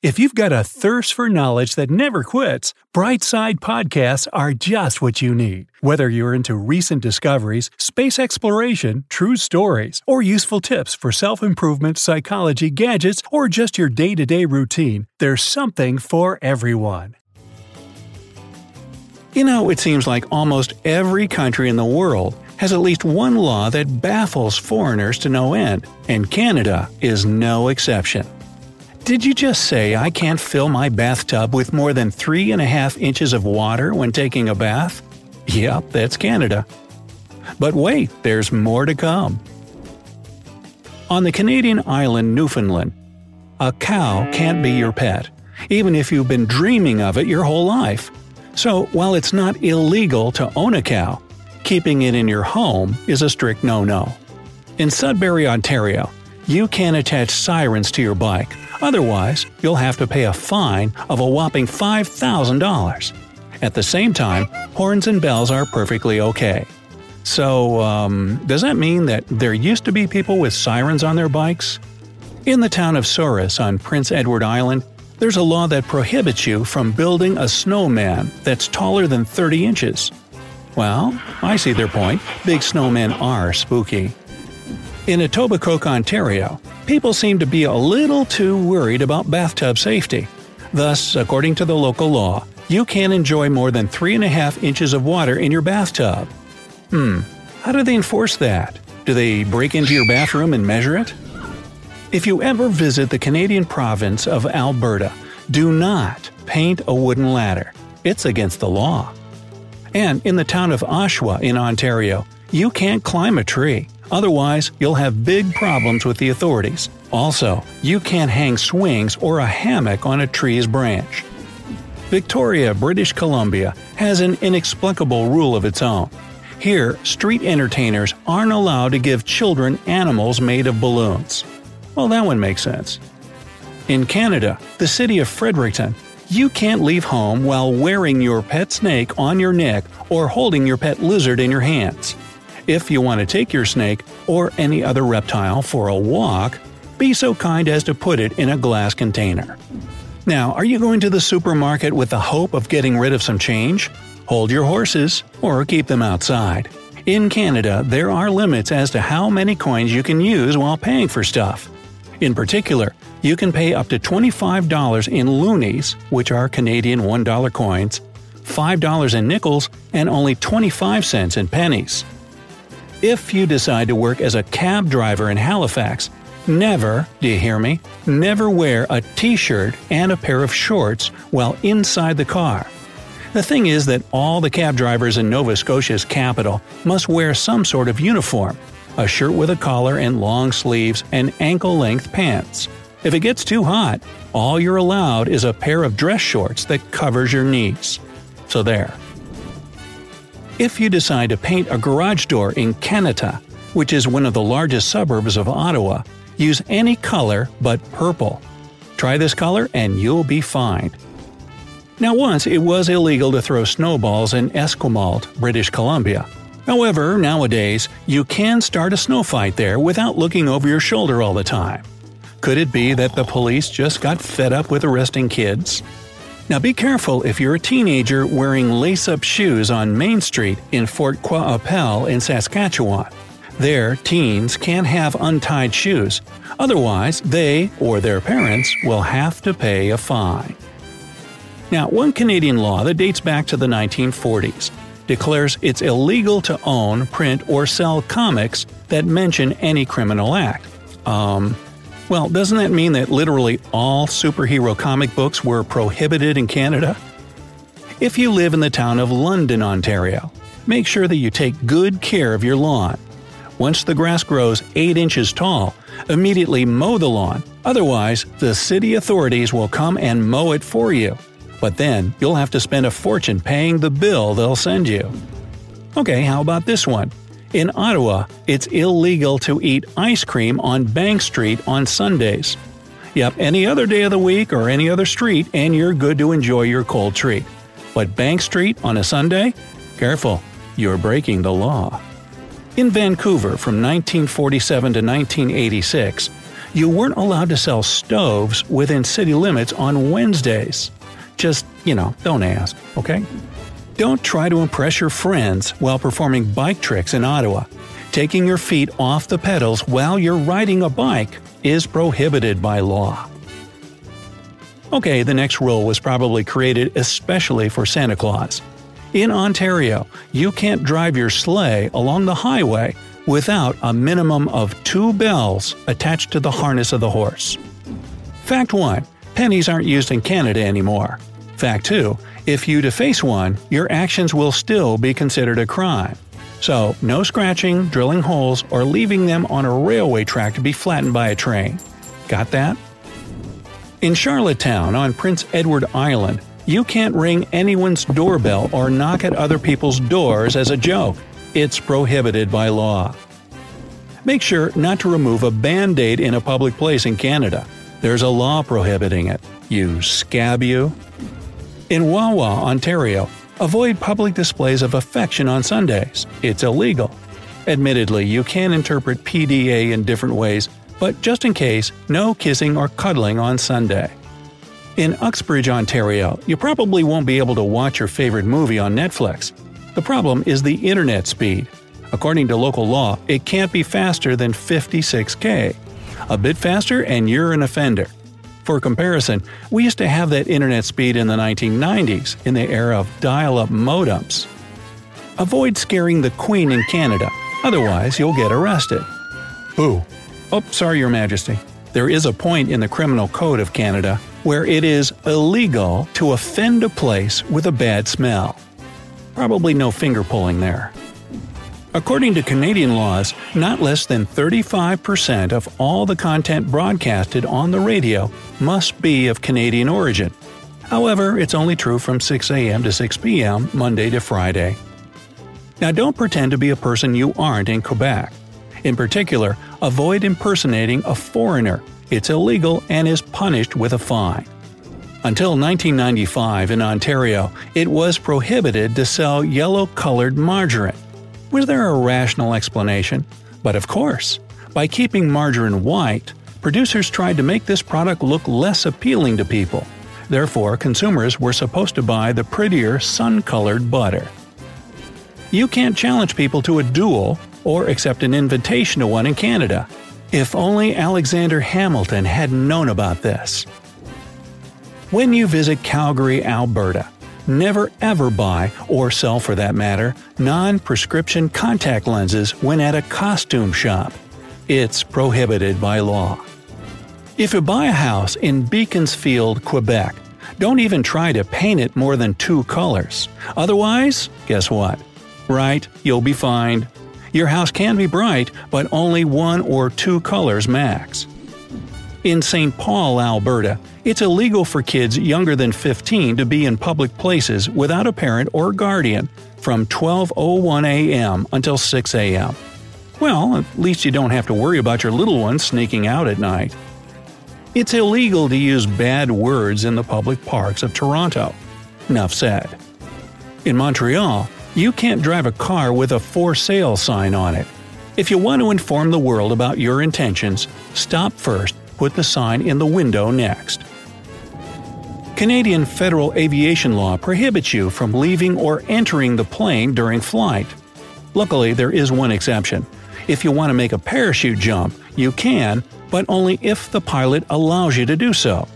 If you've got a thirst for knowledge that never quits, Brightside Podcasts are just what you need. Whether you're into recent discoveries, space exploration, true stories, or useful tips for self improvement, psychology, gadgets, or just your day to day routine, there's something for everyone. You know, it seems like almost every country in the world has at least one law that baffles foreigners to no end, and Canada is no exception. Did you just say I can't fill my bathtub with more than 3.5 inches of water when taking a bath? Yep, that's Canada. But wait, there's more to come. On the Canadian island Newfoundland, a cow can't be your pet, even if you've been dreaming of it your whole life. So, while it's not illegal to own a cow, keeping it in your home is a strict no no. In Sudbury, Ontario, you can attach sirens to your bike Otherwise, you'll have to pay a fine of a whopping $5,000. At the same time, horns and bells are perfectly okay. So, um, does that mean that there used to be people with sirens on their bikes? In the town of Souris on Prince Edward Island, there's a law that prohibits you from building a snowman that's taller than 30 inches. Well, I see their point. Big snowmen are spooky. In Etobicoke, Ontario, people seem to be a little too worried about bathtub safety. Thus, according to the local law, you can't enjoy more than 3.5 inches of water in your bathtub. Hmm, how do they enforce that? Do they break into your bathroom and measure it? If you ever visit the Canadian province of Alberta, do not paint a wooden ladder. It's against the law. And in the town of Oshawa in Ontario, you can't climb a tree. Otherwise, you'll have big problems with the authorities. Also, you can't hang swings or a hammock on a tree's branch. Victoria, British Columbia has an inexplicable rule of its own. Here, street entertainers aren't allowed to give children animals made of balloons. Well, that one makes sense. In Canada, the city of Fredericton, you can't leave home while wearing your pet snake on your neck or holding your pet lizard in your hands. If you want to take your snake or any other reptile for a walk, be so kind as to put it in a glass container. Now, are you going to the supermarket with the hope of getting rid of some change? Hold your horses, or keep them outside. In Canada, there are limits as to how many coins you can use while paying for stuff. In particular, you can pay up to $25 in loonies, which are Canadian $1 coins, $5 in nickels, and only 25 cents in pennies. If you decide to work as a cab driver in Halifax, never, do you hear me? Never wear a t shirt and a pair of shorts while inside the car. The thing is that all the cab drivers in Nova Scotia's capital must wear some sort of uniform a shirt with a collar and long sleeves and ankle length pants. If it gets too hot, all you're allowed is a pair of dress shorts that covers your knees. So there. If you decide to paint a garage door in Kanata, which is one of the largest suburbs of Ottawa, use any color but purple. Try this color and you'll be fine. Now, once it was illegal to throw snowballs in Esquimalt, British Columbia. However, nowadays, you can start a snow fight there without looking over your shoulder all the time. Could it be that the police just got fed up with arresting kids? Now be careful if you're a teenager wearing lace up shoes on Main Street in Fort Qu'Appelle in Saskatchewan. There, teens can't have untied shoes, otherwise, they or their parents will have to pay a fine. Now, one Canadian law that dates back to the 1940s declares it's illegal to own, print, or sell comics that mention any criminal act. Um, well, doesn't that mean that literally all superhero comic books were prohibited in Canada? If you live in the town of London, Ontario, make sure that you take good care of your lawn. Once the grass grows 8 inches tall, Immediately mow the lawn, otherwise, the city authorities will come and mow it for you. But then, you'll have to spend a fortune paying the bill they'll send you. Okay, how about this one? In Ottawa, it's illegal to eat ice cream on Bank Street on Sundays. Yep, any other day of the week or any other street, and you're good to enjoy your cold treat. But Bank Street on a Sunday? Careful, you're breaking the law. In Vancouver from 1947 to 1986, you weren't allowed to sell stoves within city limits on Wednesdays. Just, you know, don't ask, okay? Don't try to impress your friends while performing bike tricks in Ottawa. Taking your feet off the pedals while you're riding a bike is prohibited by law. Okay, the next rule was probably created especially for Santa Claus. In Ontario, you can't drive your sleigh along the highway without a minimum of two bells attached to the harness of the horse. Fact 1. Pennies aren't used in Canada anymore. Fact 2. If you deface one, your actions will still be considered a crime. So, no scratching, drilling holes, or leaving them on a railway track to be flattened by a train. Got that? In Charlottetown on Prince Edward Island, you can't ring anyone's doorbell or knock at other people's doors as a joke. It's prohibited by law. Make sure not to remove a band aid in a public place in Canada. There's a law prohibiting it. You scab you. In Wawa, Ontario, avoid public displays of affection on Sundays. It's illegal. Admittedly, you can interpret PDA in different ways, but just in case, no kissing or cuddling on Sunday. In Uxbridge, Ontario, you probably won't be able to watch your favorite movie on Netflix. The problem is the internet speed. According to local law, it can't be faster than 56K. A bit faster and you're an offender. For comparison, we used to have that internet speed in the 1990s, in the era of dial up modems. Avoid scaring the Queen in Canada, otherwise, you'll get arrested. Boo. Oh, sorry, Your Majesty. There is a point in the Criminal Code of Canada where it is illegal to offend a place with a bad smell. Probably no finger pulling there. According to Canadian laws, not less than 35% of all the content broadcasted on the radio must be of Canadian origin. However, it's only true from 6 a.m. to 6 p.m., Monday to Friday. Now, don't pretend to be a person you aren't in Quebec. In particular, avoid impersonating a foreigner. It's illegal and is punished with a fine. Until 1995 in Ontario, it was prohibited to sell yellow colored margarine. Was there a rational explanation? But of course. By keeping margarine white, producers tried to make this product look less appealing to people. Therefore, consumers were supposed to buy the prettier sun colored butter. You can't challenge people to a duel or accept an invitation to one in Canada. If only Alexander Hamilton had known about this. When you visit Calgary, Alberta, Never ever buy, or sell for that matter, non prescription contact lenses when at a costume shop. It's prohibited by law. If you buy a house in Beaconsfield, Quebec, don't even try to paint it more than two colors. Otherwise, guess what? Right, you'll be fined. Your house can be bright, but only one or two colors max. In St. Paul, Alberta, it's illegal for kids younger than 15 to be in public places without a parent or guardian from 12:01 a.m. until 6 a.m. Well, at least you don't have to worry about your little ones sneaking out at night. It's illegal to use bad words in the public parks of Toronto. Enough said. In Montreal, you can't drive a car with a for sale sign on it. If you want to inform the world about your intentions, stop first put the sign in the window next. Canadian federal aviation law prohibits you from leaving or entering the plane during flight. Luckily, there is one exception. If you want to make a parachute jump, you can, but only if the pilot allows you to do so.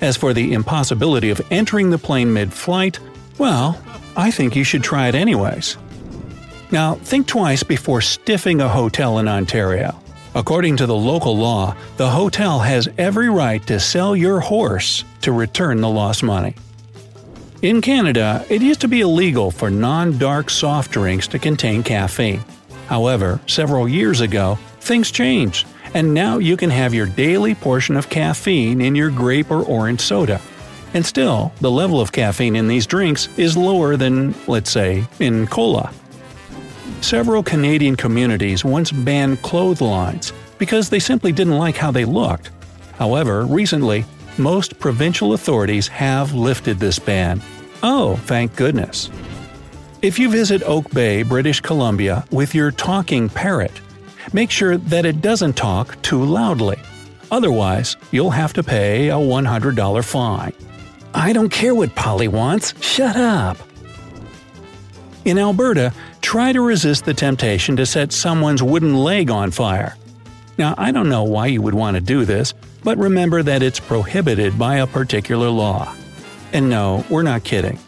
As for the impossibility of entering the plane mid flight, well, I think you should try it anyways. Now, think twice before stiffing a hotel in Ontario. According to the local law, the hotel has every right to sell your horse to return the lost money. In Canada, it used to be illegal for non dark soft drinks to contain caffeine. However, several years ago, things changed, And now you can have your daily portion of caffeine in your grape or orange soda. And still, the level of caffeine in these drinks is lower than, let's say, in cola. Several Canadian communities once banned clotheslines because they simply didn't like how they looked. However, recently, most provincial authorities have lifted this ban. Oh, thank goodness. If you visit Oak Bay, British Columbia with your talking parrot, make sure that it doesn't talk too loudly. Otherwise, you'll have to pay a $100 fine. I don't care what Polly wants, shut up! In Alberta, try to resist the temptation to set someone's wooden leg on fire. Now, I don't know why you would want to do this, but remember that it's prohibited by a particular law. And no, we're not kidding.